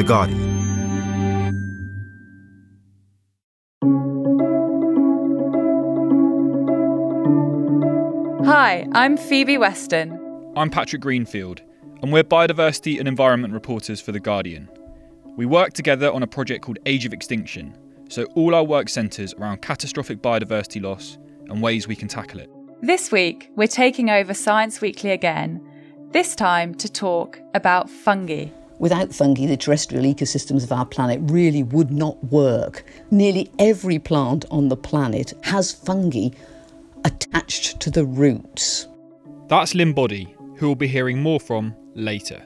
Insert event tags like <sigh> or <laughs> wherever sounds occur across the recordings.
The Guardian. Hi, I'm Phoebe Weston. I'm Patrick Greenfield, and we're biodiversity and environment reporters for The Guardian. We work together on a project called Age of Extinction, so all our work centres around catastrophic biodiversity loss and ways we can tackle it. This week, we're taking over Science Weekly again, this time to talk about fungi. Without fungi, the terrestrial ecosystems of our planet really would not work. Nearly every plant on the planet has fungi attached to the roots. That's Lynn Boddy, who we'll be hearing more from later.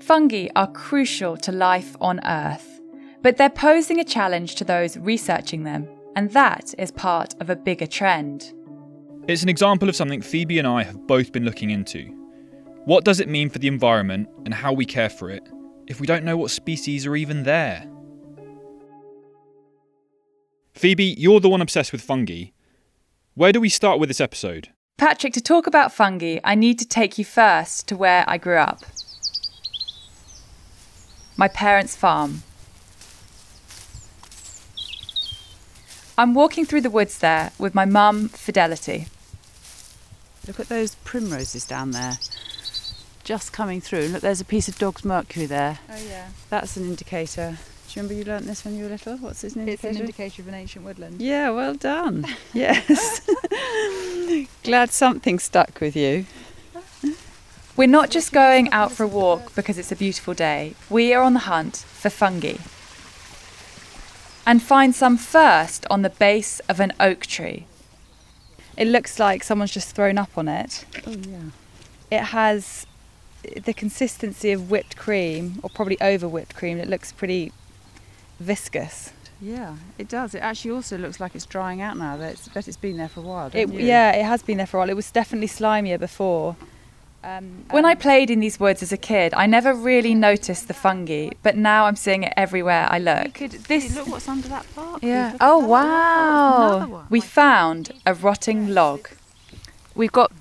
Fungi are crucial to life on Earth, but they're posing a challenge to those researching them, and that is part of a bigger trend. It's an example of something Phoebe and I have both been looking into. What does it mean for the environment and how we care for it if we don't know what species are even there? Phoebe, you're the one obsessed with fungi. Where do we start with this episode? Patrick, to talk about fungi, I need to take you first to where I grew up my parents' farm. I'm walking through the woods there with my mum, Fidelity. Look at those primroses down there, just coming through. Look, there's a piece of dog's mercury there. Oh yeah. That's an indicator. Do you remember you learnt this when you were little? What's this an It's an indicator of an ancient woodland. Yeah, well done. <laughs> yes. <laughs> Glad something stuck with you. We're not just going out for a walk because it's a beautiful day. We are on the hunt for fungi. And find some first on the base of an oak tree. It looks like someone's just thrown up on it. Oh yeah. It has the consistency of whipped cream, or probably over whipped cream. It looks pretty viscous. Yeah, it does. It actually also looks like it's drying out now. That it's, bet it's been there for a while. It, yeah, it has been there for a while. It was definitely slimier before. Um, When I um, played in these woods as a kid, I never really noticed the fungi, but now I'm seeing it everywhere I look. could, This- look what's under that bark. Yeah. Oh wow. We found a rotting log. We've got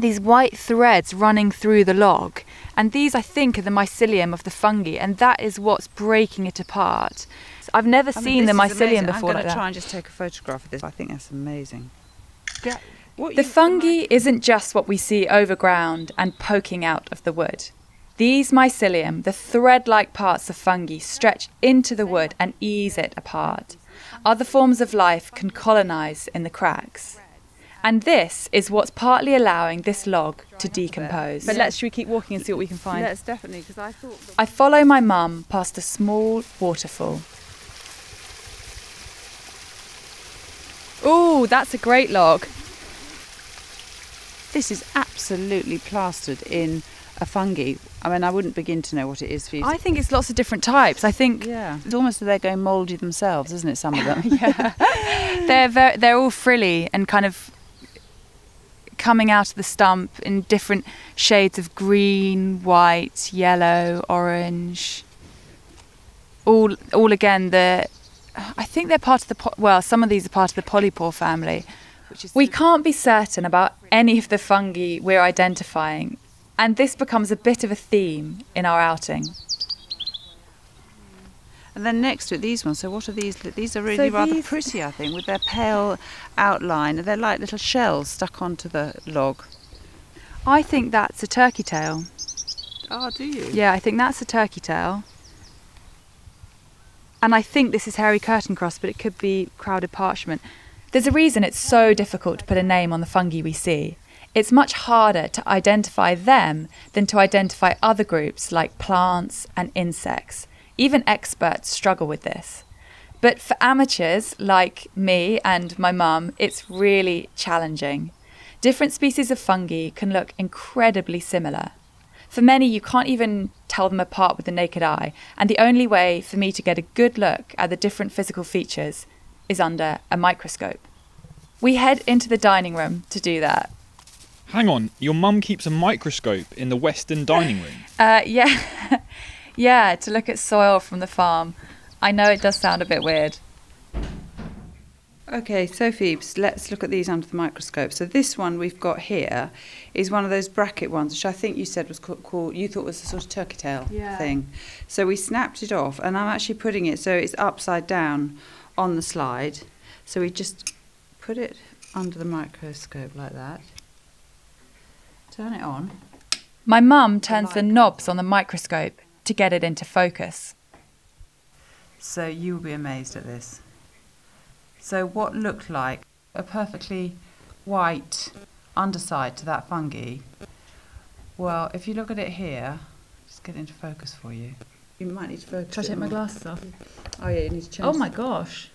these white threads running through the log, and these I think are the mycelium of the fungi, and that is what's breaking it apart. I've never I mean, seen the this is mycelium amazing. before I'm like going to try that. and just take a photograph of this. I think that's amazing. Yeah. What The you- fungi isn't just what we see overground and poking out of the wood. These mycelium, the thread like parts of fungi, stretch into the wood and ease it apart. Other forms of life can colonize in the cracks. And this is what's partly allowing this log to decompose. But let's should we keep walking and see what we can find? Let's definitely because I thought. That I follow my mum past a small waterfall. Oh, that's a great log. this is absolutely plastered in a fungi. I mean, I wouldn't begin to know what it is for you. I think it's lots of different types. I think yeah, it's almost as they're going mouldy themselves, isn't it? Some of them. <laughs> yeah. <laughs> they're very, they're all frilly and kind of coming out of the stump in different shades of green, white, yellow, orange. All all again the I think they're part of the po- well, some of these are part of the polypore family. Which is We can't be certain about any of the fungi we're identifying, and this becomes a bit of a theme in our outing. And then next to it, these ones. So what are these? These are really So rather pretty, I think, with their pale outline. They're like little shells stuck onto the log. I think that's a turkey tail. Oh, do you? Yeah, I think that's a turkey tail. And I think this is hairy curtain crust, but it could be crowded parchment. There's a reason it's so difficult to put a name on the fungi we see. It's much harder to identify them than to identify other groups like plants and insects. Even experts struggle with this. But for amateurs like me and my mum, it's really challenging. Different species of fungi can look incredibly similar. For many, you can't even tell them apart with the naked eye, and the only way for me to get a good look at the different physical features is under a microscope. We head into the dining room to do that. Hang on, your mum keeps a microscope in the Weston dining room. <laughs> Uh, yeah, <laughs> yeah, to look at soil from the farm. I know it does sound a bit weird. Okay, so Phoebes, let's look at these under the microscope. So this one we've got here is one of those bracket ones, which I think you said was called, called you thought was a sort of turkey tail Yeah. thing. So we snapped it off, and I'm actually putting it so it's upside down on the slide. So we just put it under the microscope like that. Turn it on. My mum turns the knobs on the microscope to get it into focus. So you will be amazed at this. So what looked like a perfectly white underside to that fungi, well, if you look at it here, just get into focus for you. You might need to focus. Shall I it take my glasses off? Oh yeah, you need to change. Oh my gosh.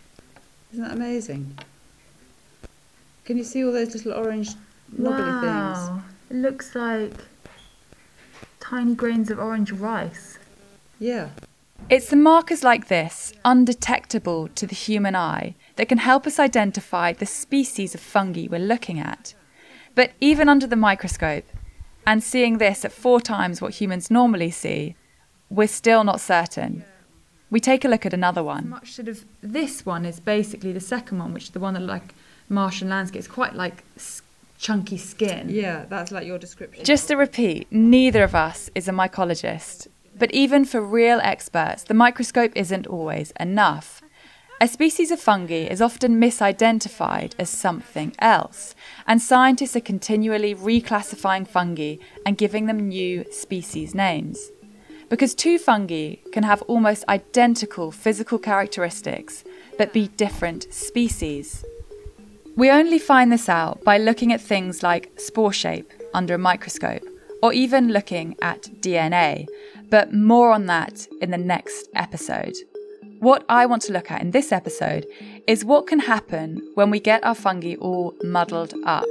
Isn't that amazing? Can you see all those little orange knobbly things? It looks like tiny grains of orange rice. Yeah. It's the markers like this, undetectable to the human eye, that can help us identify the species of fungi we're looking at. But even under the microscope, and seeing this at four times what humans normally see, we're still not certain. We take a look at another one. Much sort of this one is basically the second one, which is the one that like Martian landscape. It's quite like chunky skin. Yeah, that's like your description. Just to repeat, neither of us is a mycologist. But even for real experts, the microscope isn't always enough. A species of fungi is often misidentified as something else, and scientists are continually reclassifying fungi and giving them new species names. Because two fungi can have almost identical physical characteristics, but be different species. We only find this out by looking at things like spore shape under a microscope, or even looking at DNA, but more on that in the next episode. What I want to look at in this episode is what can happen when we get our fungi all muddled up.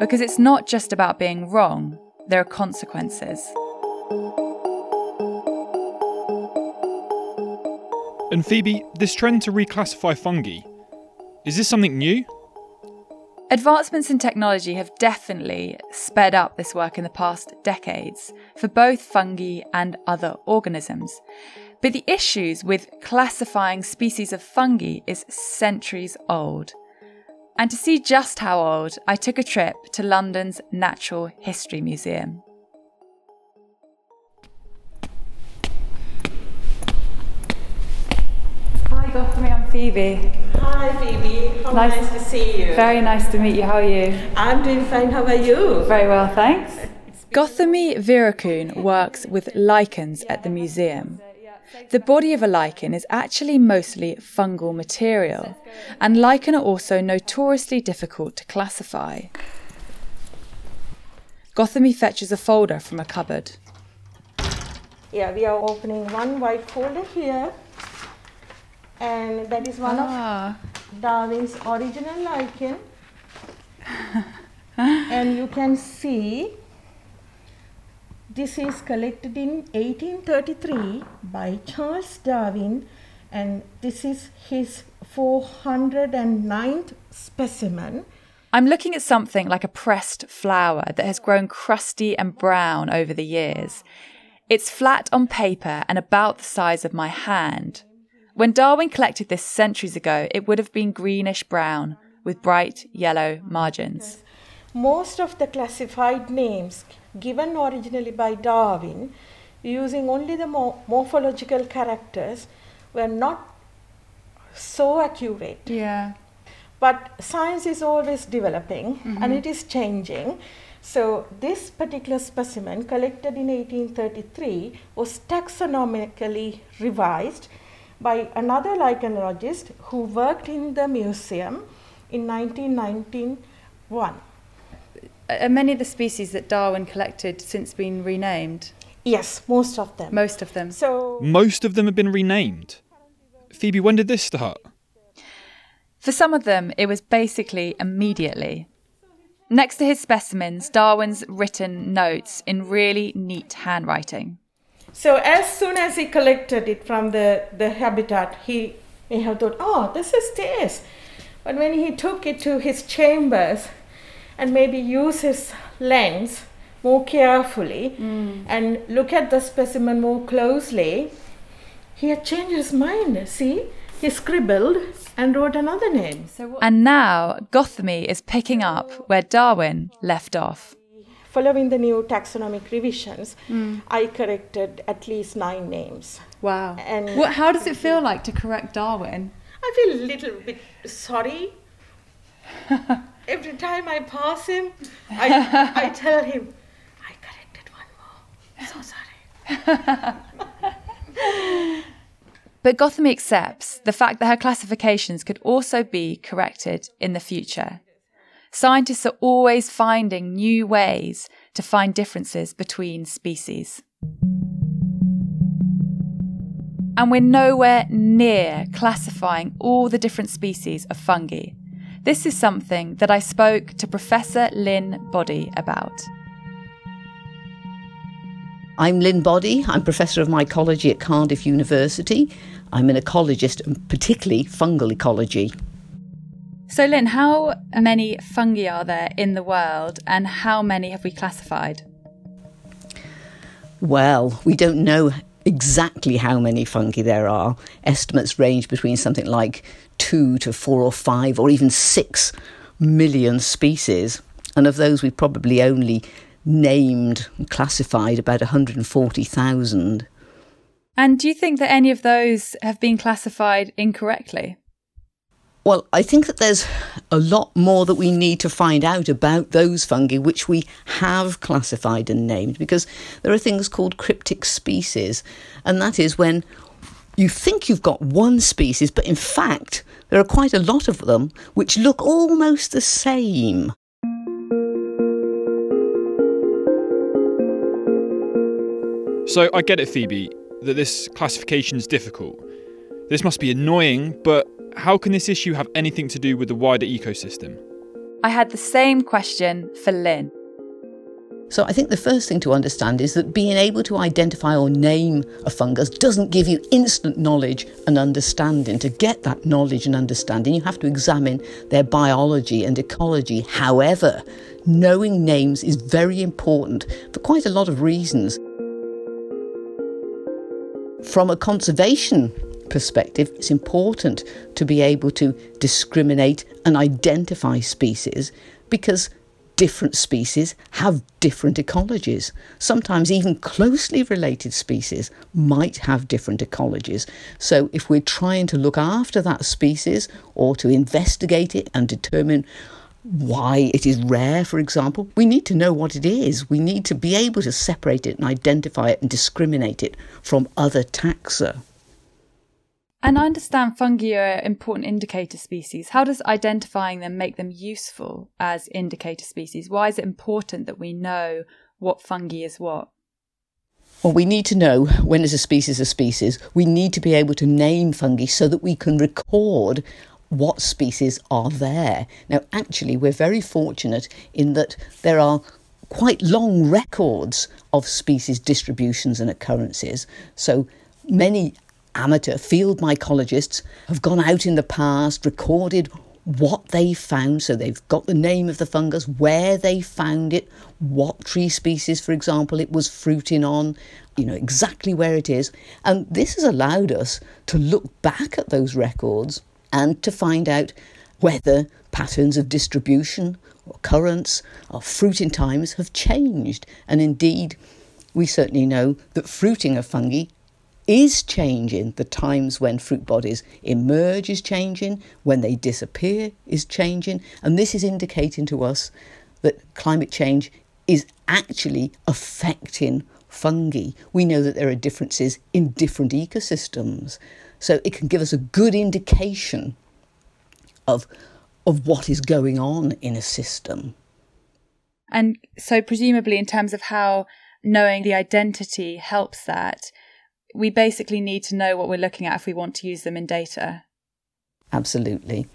Because it's not just about being wrong, there are consequences. And Phoebe, this trend to reclassify fungi, is this something new? Advancements in technology have definitely sped up this work in the past decades for both fungi and other organisms. But the issues with classifying species of fungi is centuries old. And to see just how old, I took a trip to London's Natural History Museum. Hi, Gothamie, I'm Phoebe. Hi, Phoebe. How Nice- nice, to see you. Very nice to meet you. How are you? I'm doing fine. How are you? Very well, thanks. Gothamie Weerakoon works with lichens at the museum. The body of a lichen is actually mostly fungal material, and lichen are also notoriously difficult to classify. Gothamie fetches a folder from a cupboard. Yeah, we are opening one white folder here, and that is one Ah. of Darwin's original lichen. <laughs> and you can see this is collected in 1833 by Charles Darwin, and this is his 409th specimen. I'm looking at something like a pressed flower that has grown crusty and brown over the years. It's flat on paper and about the size of my hand. When Darwin collected this centuries ago, it would have been greenish brown with bright yellow margins. Most of the classified names given originally by Darwin, using only the mo- morphological characters, were not so accurate. Yeah. But science is always developing and mm-hmm. it is changing. So, this particular specimen, collected in 1833, was taxonomically revised by another lichenologist who worked in the museum in 1991. Are many of the species that Darwin collected since been renamed? Yes, most of them. Most of them. So, Most of them have been renamed. Phoebe, when did this start? For some of them, it was basically immediately. Next to his specimens, Darwin's written notes in really neat handwriting. So as soon as he collected it from the, the habitat, he may have thought, oh, this is this. But when he took it to his chambers and maybe use his lens more carefully mm. and look at the specimen more closely, he had changed his mind. See, he scribbled and wrote another name. And now Gothamie is picking up where Darwin left off. Following the new taxonomic revisions, hmm. I corrected at least nine names. Wow. And What, how does it feel like to correct Darwin? I feel a little bit sorry. <laughs> Every time I pass him, I, <laughs> I tell him, I corrected one more. So sorry. <laughs> But Gothamie accepts the fact that her classifications could also be corrected in the future. Scientists are always finding new ways to find differences between species. And we're nowhere near classifying all the different species of fungi. This is something that I spoke to Professor Lynn Boddy about. I'm Lynn Boddy. I'm Professor of Mycology at Cardiff University. I'm an ecologist, and particularly fungal ecology. So, Lynn, how many fungi are there in the world and how many have we classified? Well, we don't know exactly how many fungi there are. Estimates range between something like two to four or five or even six million species. And of those, we've probably only named and classified about 140,000. And do you think that any of those have been classified incorrectly? Well, I think that there's a lot more that we need to find out about those fungi which we have classified and named because there are things called cryptic species, and that is when you think you've got one species, but in fact, there are quite a lot of them which look almost the same. So I get it, Phoebe, that this classification is difficult. This must be annoying, but how can this issue have anything to do with the wider ecosystem? I had the same question for Lynn. So I think the first thing to understand is that being able to identify or name a fungus doesn't give you instant knowledge and understanding. To get that knowledge and understanding, you have to examine their biology and ecology. However, knowing names is very important for quite a lot of reasons. From a conservation perspective, it's important to be able to discriminate and identify species because different species have different ecologies. Sometimes even closely related species might have different ecologies. So if we're trying to look after that species or to investigate it and determine why it is rare, for example, we need to know what it is. We need to be able to separate it and identify it and discriminate it from other taxa. And I understand fungi are important indicator species. How does identifying them make them useful as indicator species? Why is it important that we know what fungi is what? Well, we need to know when is a species a species. We need to be able to name fungi so that we can record what species are there. Now, actually, we're very fortunate in that there are quite long records of species distributions and occurrences. So many amateur field mycologists have gone out in the past, recorded what they found. So they've got the name of the fungus, where they found it, what tree species, for example, it was fruiting on, you know, exactly where it is. And this has allowed us to look back at those records and to find out whether patterns of distribution, occurrence, or fruiting times have changed. And indeed, we certainly know that fruiting of fungi is changing. The times when fruit bodies emerge is changing, when they disappear is changing, and this is indicating to us that climate change is actually affecting fungi. We know that there are differences in different ecosystems, so it can give us a good indication of of what is going on in a system. And so, presumably, in terms of how knowing the identity helps that, we basically need to know what we're looking at if we want to use them in data. Absolutely.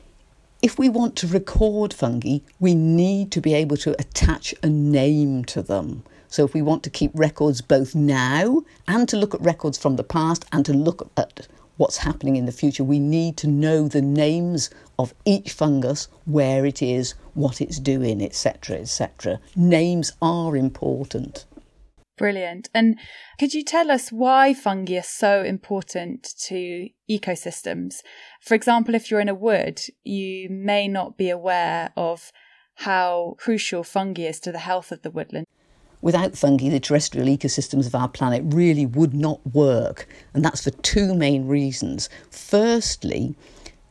If we want to record fungi, we need to be able to attach a name to them. So, if we want to keep records both now and to look at records from the past and to look at what's happening in the future, we need to know the names of each fungus, where it is, what it's doing, etc., etc. Names are important. Brilliant. And could you tell us why fungi are so important to ecosystems? For example, if you're in a wood, you may not be aware of how crucial fungi is to the health of the woodland. Without fungi, the terrestrial ecosystems of our planet really would not work, and that's for two main reasons. Firstly,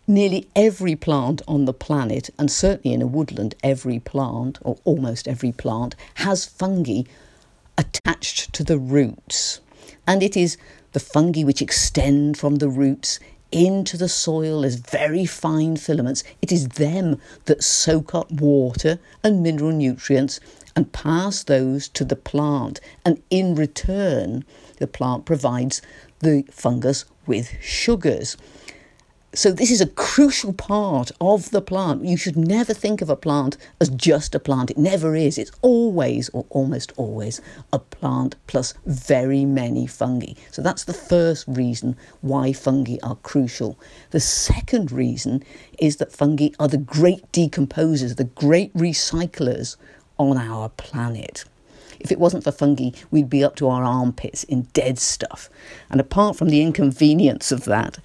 nearly every plant on the planet, and certainly in a woodland, every plant, or almost every plant, has fungi attached to the roots. And it is the fungi which extend from the roots into the soil as very fine filaments. It is them that soak up water and mineral nutrients and pass those to the plant. And in return, the plant provides the fungus with sugars. So, this is a crucial part of the plant. You should never think of a plant as just a plant. It never is. It's always, or almost always, a plant plus very many fungi. So, that's the first reason why fungi are crucial. The second reason is that fungi are the great decomposers, the great recyclers on our planet. If it wasn't for fungi, we'd be up to our armpits in dead stuff. And apart from the inconvenience of that,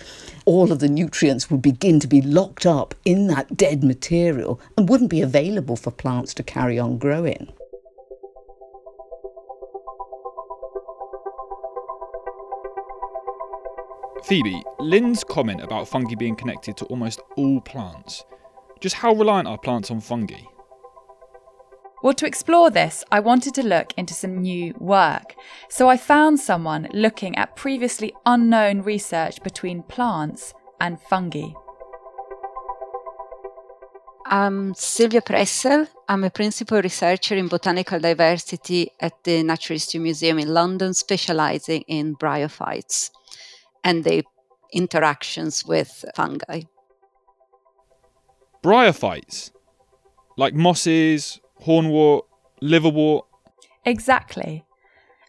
all of the nutrients would begin to be locked up in that dead material and wouldn't be available for plants to carry on growing. Phoebe, Lynn's comment about fungi being connected to almost all plants. Just how reliant are plants on fungi? Well, to explore this, I wanted to look into some new work. So I found someone looking at previously unknown research between plants and fungi. I'm Silvia Pressel. I'm a principal researcher in botanical diversity at the Natural History Museum in London, specializing in bryophytes and their interactions with fungi. Bryophytes? Like mosses, hornwort, liverwort. Exactly.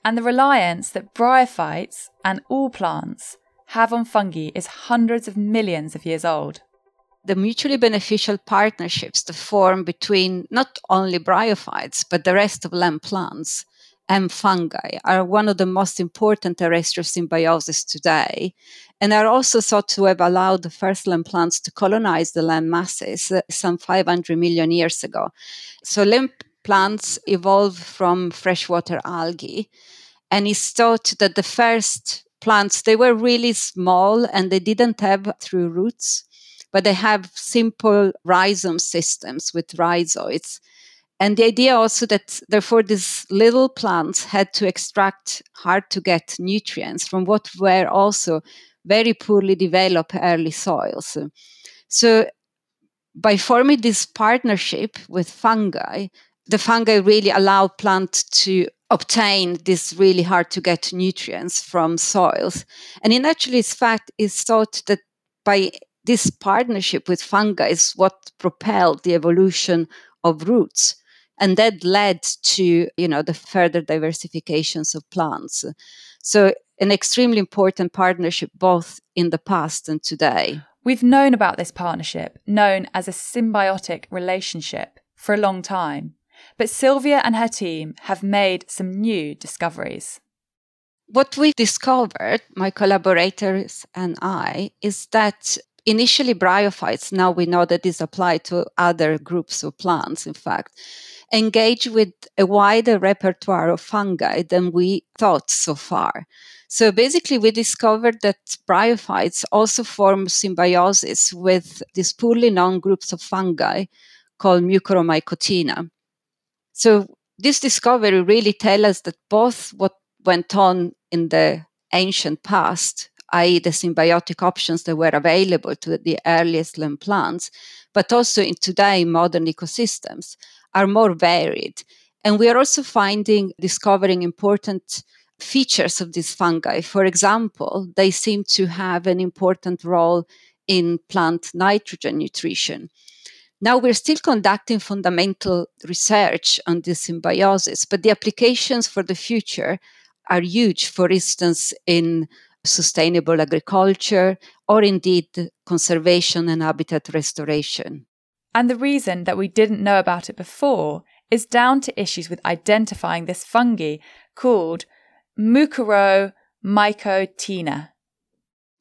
And the reliance that bryophytes and all plants have on fungi is hundreds of millions of years old. The mutually beneficial partnerships that form between not only bryophytes but the rest of land plants and fungi are one of the most important terrestrial symbioses today and are also thought to have allowed the first land plants to colonize the land masses uh, some 500 million years ago. So, land plants evolved from freshwater algae, and it's thought that the first plants they were really small and they didn't have through roots, but they have simple rhizome systems with rhizoids and the idea also that therefore these little plants had to extract hard to get nutrients from what were also very poorly developed early soils. So by forming this partnership with fungi, the fungi really allow plants to obtain these really hard to get nutrients from soils. And in actually fact, it's thought that by this partnership with fungi is what propelled the evolution of roots and that led to you know the further diversifications of plants. So an extremely important partnership both in the past and today. We've known about this partnership known as a symbiotic relationship for a long time. But Silvia and her team have made some new discoveries. What we discovered my collaborators and i is that initially bryophytes now we know that this applied to other groups of plants in fact engage with a wider repertoire of fungi than we thought so far. So basically, we discovered that bryophytes also form symbiosis with these poorly known groups of fungi called Mucoromycotina. So this discovery really tells us that both what went on in the ancient past, i.e., the symbiotic options that were available to the earliest land plants, but also in today modern ecosystems, are more varied. And we are also finding, discovering important features of these fungi. For example, they seem to have an important role in plant nitrogen nutrition. Now we're still conducting fundamental research on this symbiosis, but the applications for the future are huge, for instance, in sustainable agriculture or indeed conservation and habitat restoration. And the reason that we didn't know about it before is down to issues with identifying this fungi called Mucoromycotina.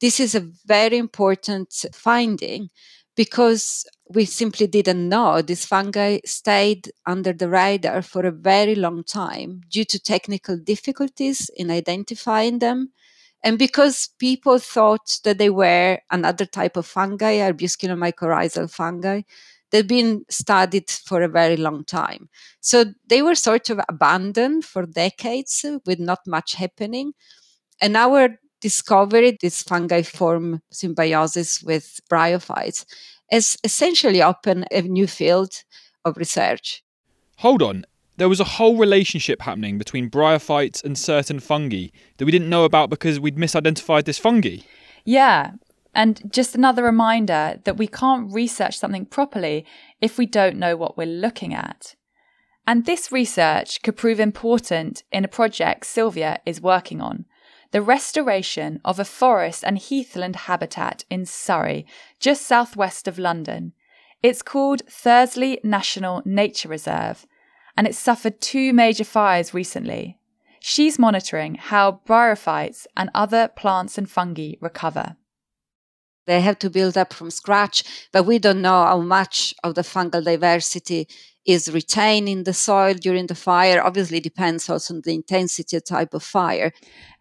This is a very important finding because we simply didn't know this fungi stayed under the radar for a very long time due to technical difficulties in identifying them and because people thought that they were another type of fungi arbuscular mycorrhizal fungi they've been studied for a very long time so they were sort of abandoned for decades with not much happening and our discovery this fungi form symbiosis with bryophytes has essentially opened a new field of research. Hold on. There was a whole relationship happening between bryophytes and certain fungi that we didn't know about because we'd misidentified this fungi. Yeah. And just another reminder that we can't research something properly if we don't know what we're looking at. And this research could prove important in a project Silvia is working on the restoration of a forest and heathland habitat in Surrey, just southwest of London. It's called Thursley National Nature Reserve, and it suffered two major fires recently. She's monitoring how bryophytes and other plants and fungi recover. They have to build up from scratch, but we don't know how much of the fungal diversity is retained in the soil during the fire. Obviously, depends also on the intensity of type of fire.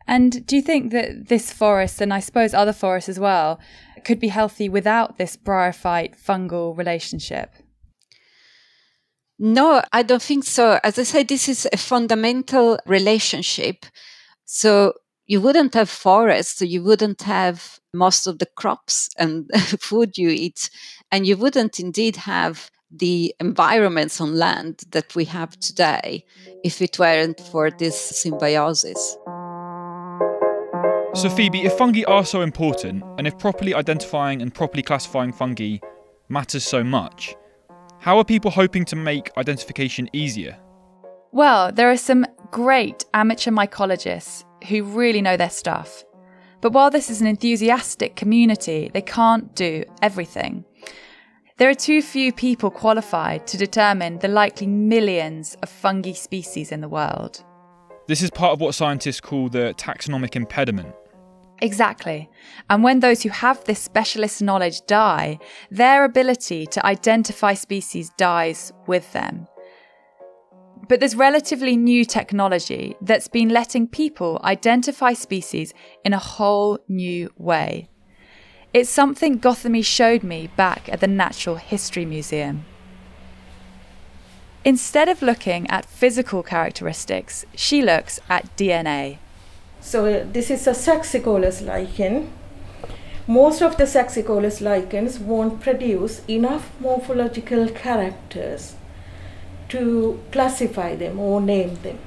And do you think that this forest, and I suppose other forests as well, could be healthy without this bryophyte fungal relationship? No, I don't think so. As I said, this is a fundamental relationship. So you wouldn't have forests, so you wouldn't have most of the crops and <laughs> food you eat, and you wouldn't indeed have the environments on land that we have today if it weren't for this symbiosis. So, Phoebe, if fungi are so important, and if properly identifying and properly classifying fungi matters so much, how are people hoping to make identification easier? Well, there are some great amateur mycologists who really know their stuff. But while this is an enthusiastic community, they can't do everything. There are too few people qualified to determine the likely millions of fungi species in the world. This is part of what scientists call the taxonomic impediment, Exactly. And when those who have this specialist knowledge die, their ability to identify species dies with them. But there's relatively new technology that's been letting people identify species in a whole new way. It's something Gothamie showed me back at the Natural History Museum. Instead of looking at physical characteristics, she looks at DNA. So uh, this is a Saxicolous lichen. Most of the Saxicolous lichens won't produce enough morphological characters to classify them or name them.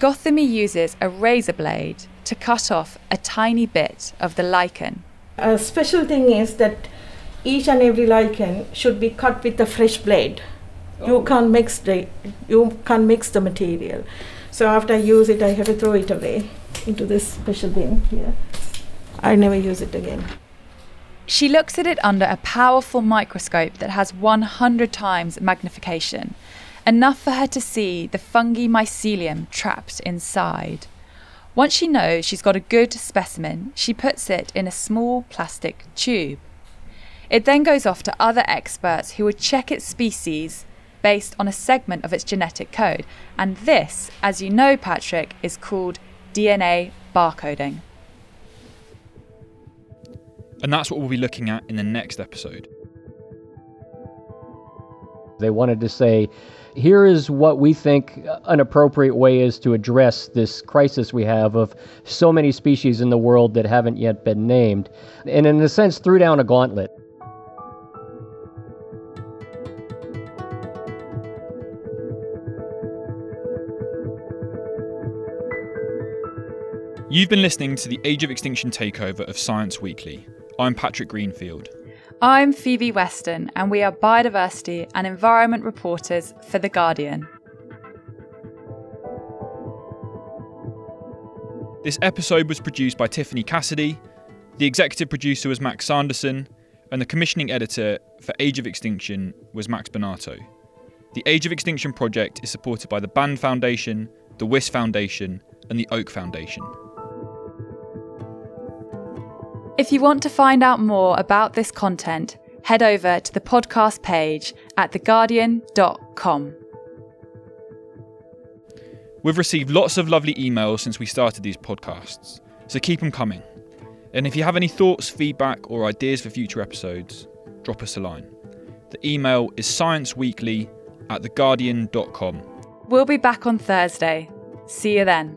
Gothamie uses a razor blade to cut off a tiny bit of the lichen. A special thing is that each and every lichen should be cut with a fresh blade. Oh. You can't mix the you can't mix the material. So after I use it, I have to throw it away into this special bin here. I never use it again. She looks at it under a powerful microscope that has 100 times magnification, enough for her to see the fungi mycelium trapped inside. Once she knows she's got a good specimen, she puts it in a small plastic tube. It then goes off to other experts who would check its species based on a segment of its genetic code. And this, as you know, Patrick, is called DNA barcoding. And that's what we'll be looking at in the next episode. They wanted to say, here is what we think an appropriate way is to address this crisis we have of so many species in the world that haven't yet been named. And in a sense, threw down a gauntlet. You've been listening to the Age of Extinction takeover of Science Weekly. I'm Patrick Greenfield. I'm Phoebe Weston, and we are biodiversity and environment reporters for The Guardian. This episode was produced by Tiffany Cassidy, the executive producer was Max Sanderson, and the commissioning editor for Age of Extinction was Max Bonato. The Age of Extinction project is supported by the Band Foundation the Wyss Foundation, and the Oak Foundation. If you want to find out more about this content, head over to the podcast page at theguardian.com. We've received lots of lovely emails since we started these podcasts, so keep them coming. And if you have any thoughts, feedback, or ideas for future episodes, drop us a line. The email is scienceweekly at theguardian.com. We'll be back on Thursday. See you then.